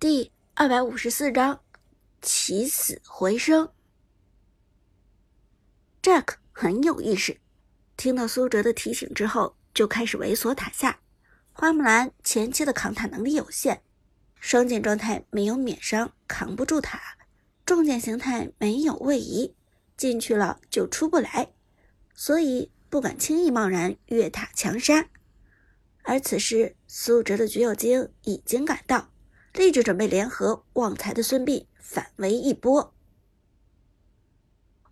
第二百五十四章起死回生。Jack 很有意识，听到苏哲的提醒之后，就开始猥琐塔下。花木兰前期的扛塔能力有限，双剑状态没有免伤，扛不住塔；重剑形态没有位移，进去了就出不来，所以不敢轻易贸然越塔强杀。而此时，苏哲的橘右京已经赶到，立即准备联合旺财的孙膑反围一波。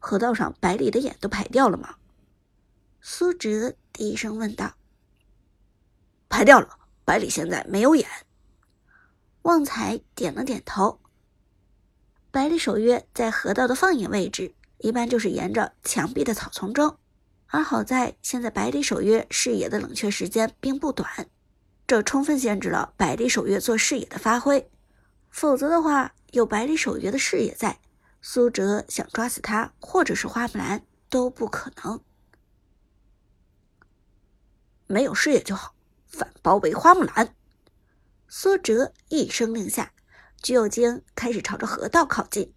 河道上百里的眼都排掉了吗？苏哲低声问道。排掉了，百里现在没有眼。旺财点了点头。百里守约在河道的放眼位置，一般就是沿着墙壁的草丛中。而好在现在百里守约视野的冷却时间并不短，这充分限制了百里守约做视野的发挥。否则的话，有百里守约的视野在，苏哲想抓死他或者是花木兰都不可能。没有视野就好，反包围花木兰。苏哲一声令下，橘右京开始朝着河道靠近，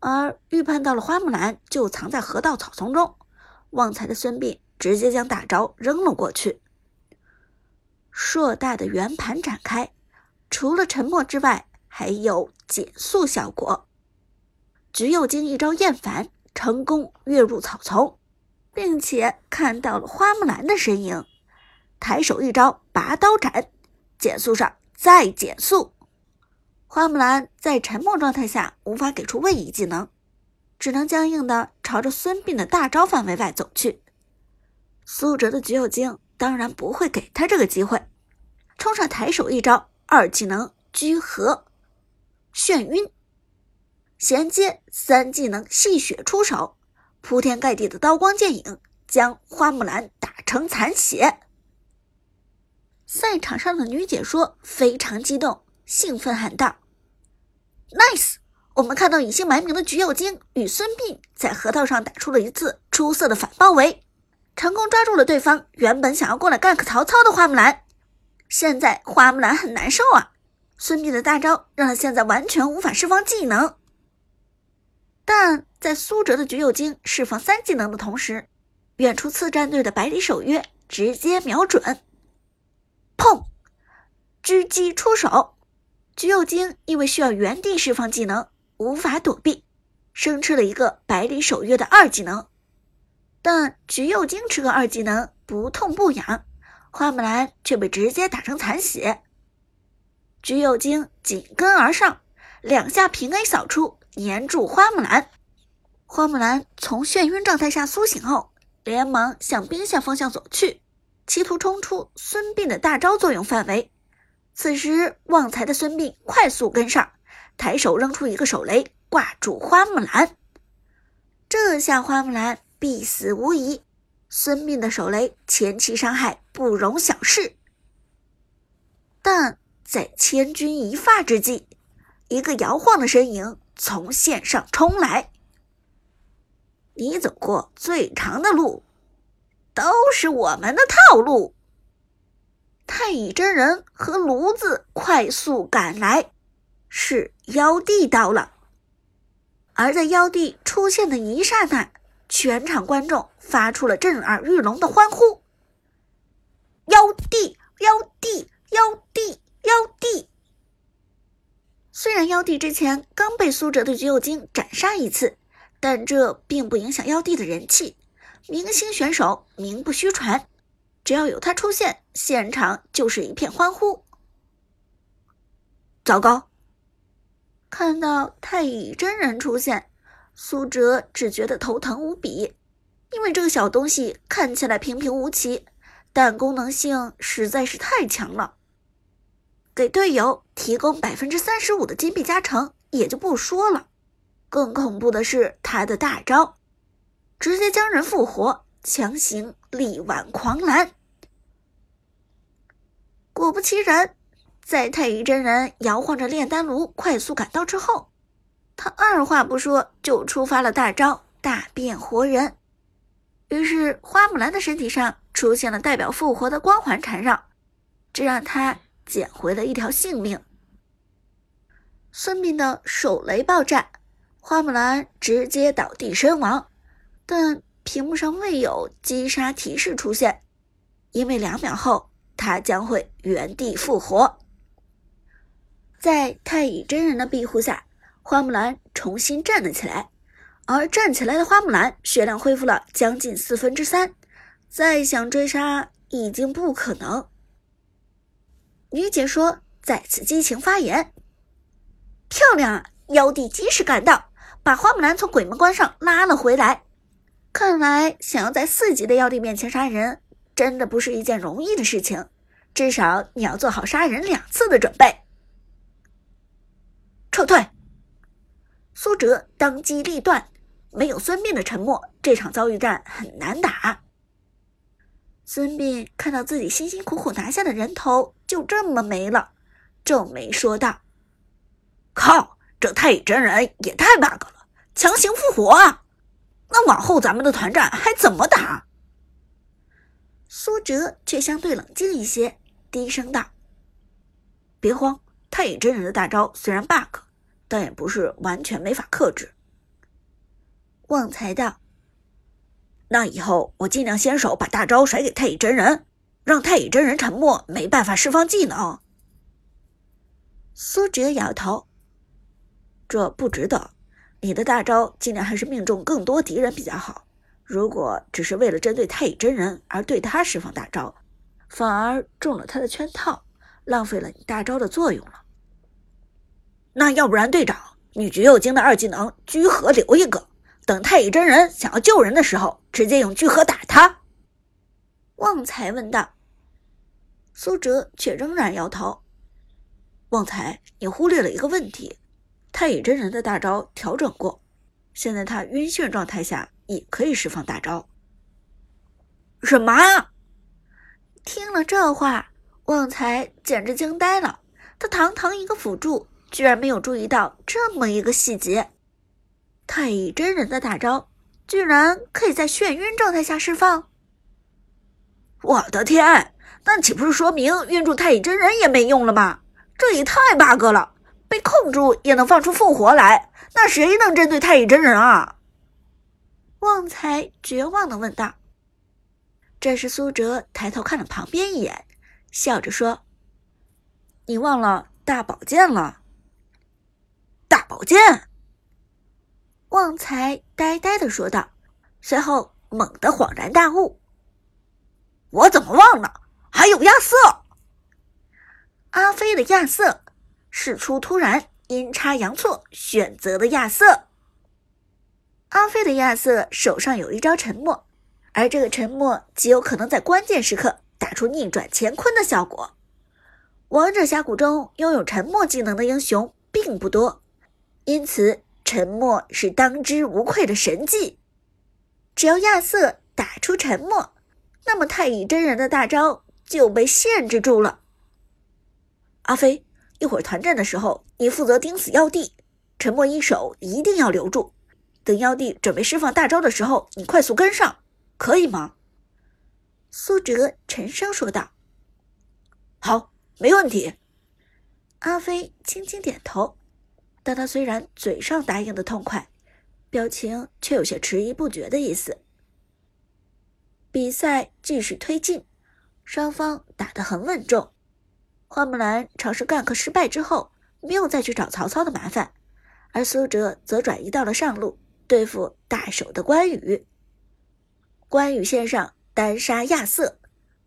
而预判到了花木兰就藏在河道草丛中。旺财的孙膑直接将大招扔了过去，硕大的圆盘展开，除了沉默之外，还有减速效果。橘右京一招厌烦，成功跃入草丛，并且看到了花木兰的身影，抬手一招拔刀斩，减速上再减速。花木兰在沉默状态下无法给出位移技能。只能僵硬的朝着孙膑的大招范围外走去。苏哲的橘右京当然不会给他这个机会，冲上抬手一招二技能居合，眩晕，衔接三技能戏血出手，铺天盖地的刀光剑影将花木兰打成残血。赛场上的女解说非常激动，兴奋喊道：“Nice！” 我们看到隐姓埋名的橘右京与孙膑在河道上打出了一次出色的反包围，成功抓住了对方原本想要过来干个曹操的花木兰。现在花木兰很难受啊，孙膑的大招让他现在完全无法释放技能。但在苏哲的橘右京释放三技能的同时，远处次战队的百里守约直接瞄准，砰，狙击出手，橘右京因为需要原地释放技能。无法躲避，生吃了一个百里守约的二技能，但橘右京吃个二技能不痛不痒，花木兰却被直接打成残血。橘右京紧跟而上，两下平 A 扫出，粘住花木兰。花木兰从眩晕状态下苏醒后，连忙向兵线方向走去，企图冲出孙膑的大招作用范围。此时，旺财的孙膑快速跟上。抬手扔出一个手雷，挂住花木兰。这下花木兰必死无疑。孙膑的手雷前期伤害不容小视。但在千钧一发之际，一个摇晃的身影从线上冲来。你走过最长的路，都是我们的套路。太乙真人和炉子快速赶来。是妖帝到了，而在妖帝出现的一刹那，全场观众发出了震耳欲聋的欢呼：“妖帝，妖帝，妖帝，妖帝！”虽然妖帝之前刚被苏哲的橘右京斩杀一次，但这并不影响妖帝的人气。明星选手名不虚传，只要有他出现，现场就是一片欢呼。糟糕！看到太乙真人出现，苏哲只觉得头疼无比，因为这个小东西看起来平平无奇，但功能性实在是太强了。给队友提供百分之三十五的金币加成也就不说了，更恐怖的是他的大招，直接将人复活，强行力挽狂澜。果不其然。在太乙真人摇晃着炼丹炉快速赶到之后，他二话不说就触发了大招大变活人。于是花木兰的身体上出现了代表复活的光环缠绕，这让他捡回了一条性命。孙膑的手雷爆炸，花木兰直接倒地身亡。但屏幕上未有击杀提示出现，因为两秒后他将会原地复活。在太乙真人的庇护下，花木兰重新站了起来。而站起来的花木兰血量恢复了将近四分之三，再想追杀已经不可能。女解说再次激情发言：“漂亮啊！妖帝及时赶到，把花木兰从鬼门关上拉了回来。看来想要在四级的妖帝面前杀人，真的不是一件容易的事情。至少你要做好杀人两次的准备。”撤退。苏哲当机立断。没有孙膑的沉默，这场遭遇战很难打。孙膑看到自己辛辛苦苦拿下的人头就这么没了，皱眉说道：“靠，这太乙真人也太 bug 了，强行复活啊！那往后咱们的团战还怎么打？”苏哲却相对冷静一些，低声道：“别慌，太乙真人的大招虽然 bug，但也不是完全没法克制。”旺财道：“那以后我尽量先手把大招甩给太乙真人，让太乙真人沉默，没办法释放技能。”苏哲摇头：“这不值得，你的大招尽量还是命中更多敌人比较好。如果只是为了针对太乙真人而对他释放大招，反而中了他的圈套，浪费了你大招的作用了。那要不然队长，你橘右京的二技能居合留一个。”等太乙真人想要救人的时候，直接用聚合打他。旺财问道。苏哲却仍然摇头。旺财，你忽略了一个问题：太乙真人的大招调整过，现在他晕眩状态下也可以释放大招。什么？听了这话，旺财简直惊呆了。他堂堂一个辅助，居然没有注意到这么一个细节。太乙真人的大招居然可以在眩晕状态下释放！我的天，那岂不是说明晕住太乙真人也没用了吗？这也太 bug 了！被控住也能放出复活来，那谁能针对太乙真人啊？旺财绝望的问道。这时，苏哲抬头看了旁边一眼，笑着说：“你忘了大宝剑了？宝剑。”旺财呆呆的说道，随后猛地恍然大悟：“我怎么忘了？还有亚瑟！阿飞的亚瑟，事出突然，阴差阳错选择的亚瑟。阿飞的亚瑟手上有一招沉默，而这个沉默极有可能在关键时刻打出逆转乾坤的效果。王者峡谷中拥有沉默技能的英雄并不多，因此。”沉默是当之无愧的神技，只要亚瑟打出沉默，那么太乙真人的大招就被限制住了。阿飞，一会儿团战的时候，你负责盯死妖帝，沉默一手一定要留住。等妖帝准备释放大招的时候，你快速跟上，可以吗？苏哲沉声说道。好，没问题。阿飞轻轻点头。但他虽然嘴上答应的痛快，表情却有些迟疑不决的意思。比赛继续推进，双方打得很稳重。花木兰尝试 gank 失败之后，没有再去找曹操的麻烦，而苏哲则转移到了上路对付大手的关羽。关羽线上单杀亚瑟，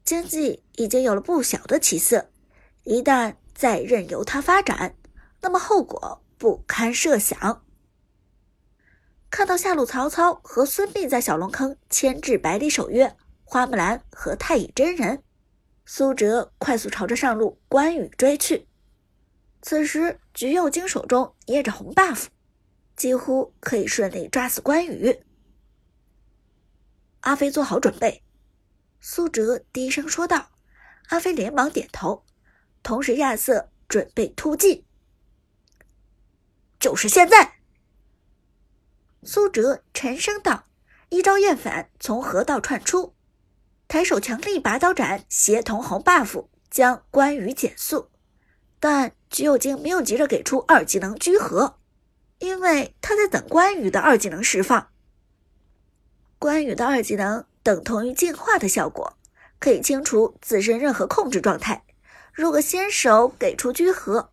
经济已经有了不小的起色。一旦再任由他发展，那么后果……不堪设想。看到下路曹操和孙膑在小龙坑牵制百里守约，花木兰和太乙真人，苏哲快速朝着上路关羽追去。此时橘右京手中捏着红 buff，几乎可以顺利抓死关羽。阿飞做好准备，苏哲低声说道。阿飞连忙点头，同时亚瑟准备突进。就是现在，苏哲沉声道：“一招厌反从河道窜出，抬手强力拔刀斩，协同红 buff 将关羽减速。但橘右京没有急着给出二技能居合，因为他在等关羽的二技能释放。关羽的二技能等同于净化的效果，可以清除自身任何控制状态。如果先手给出居合，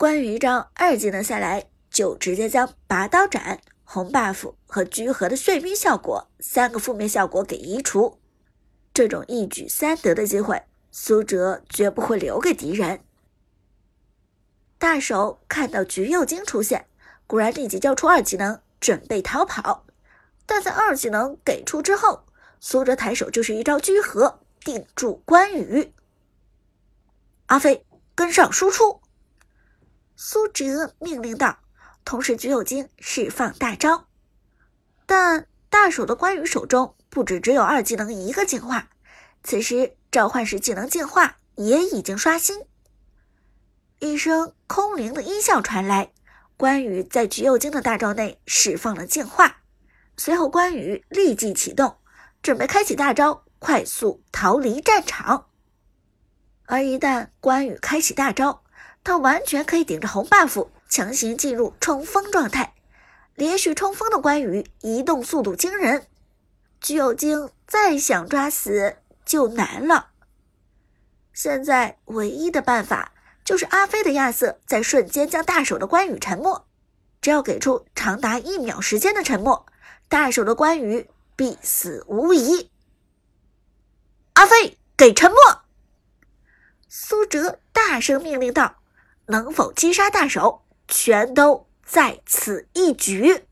关羽一招二技能下来，就直接将拔刀斩、红 buff 和居合的眩晕效果三个负面效果给移除。这种一举三得的机会，苏哲绝不会留给敌人。大手看到橘右京出现，果然立即交出二技能，准备逃跑。但在二技能给出之后，苏哲抬手就是一招居合，定住关羽。阿飞跟上输出，苏哲命令道，同时橘右京释放大招。但大手的关羽手中不止只有二技能一个净化，此时召唤师技能净化也已经刷新。一声空灵的音效传来，关羽在橘右京的大招内释放了净化。随后，关羽立即启动，准备开启大招，快速逃离战场。而一旦关羽开启大招，他完全可以顶着红 buff 强行进入冲锋状态。连续冲锋的关羽移动速度惊人，橘右京再想抓死就难了。现在唯一的办法就是阿飞的亚瑟在瞬间将大手的关羽沉默，只要给出长达一秒时间的沉默。大手的关羽必死无疑。阿飞给沉默！苏哲大声命令道：“能否击杀大手，全都在此一举。”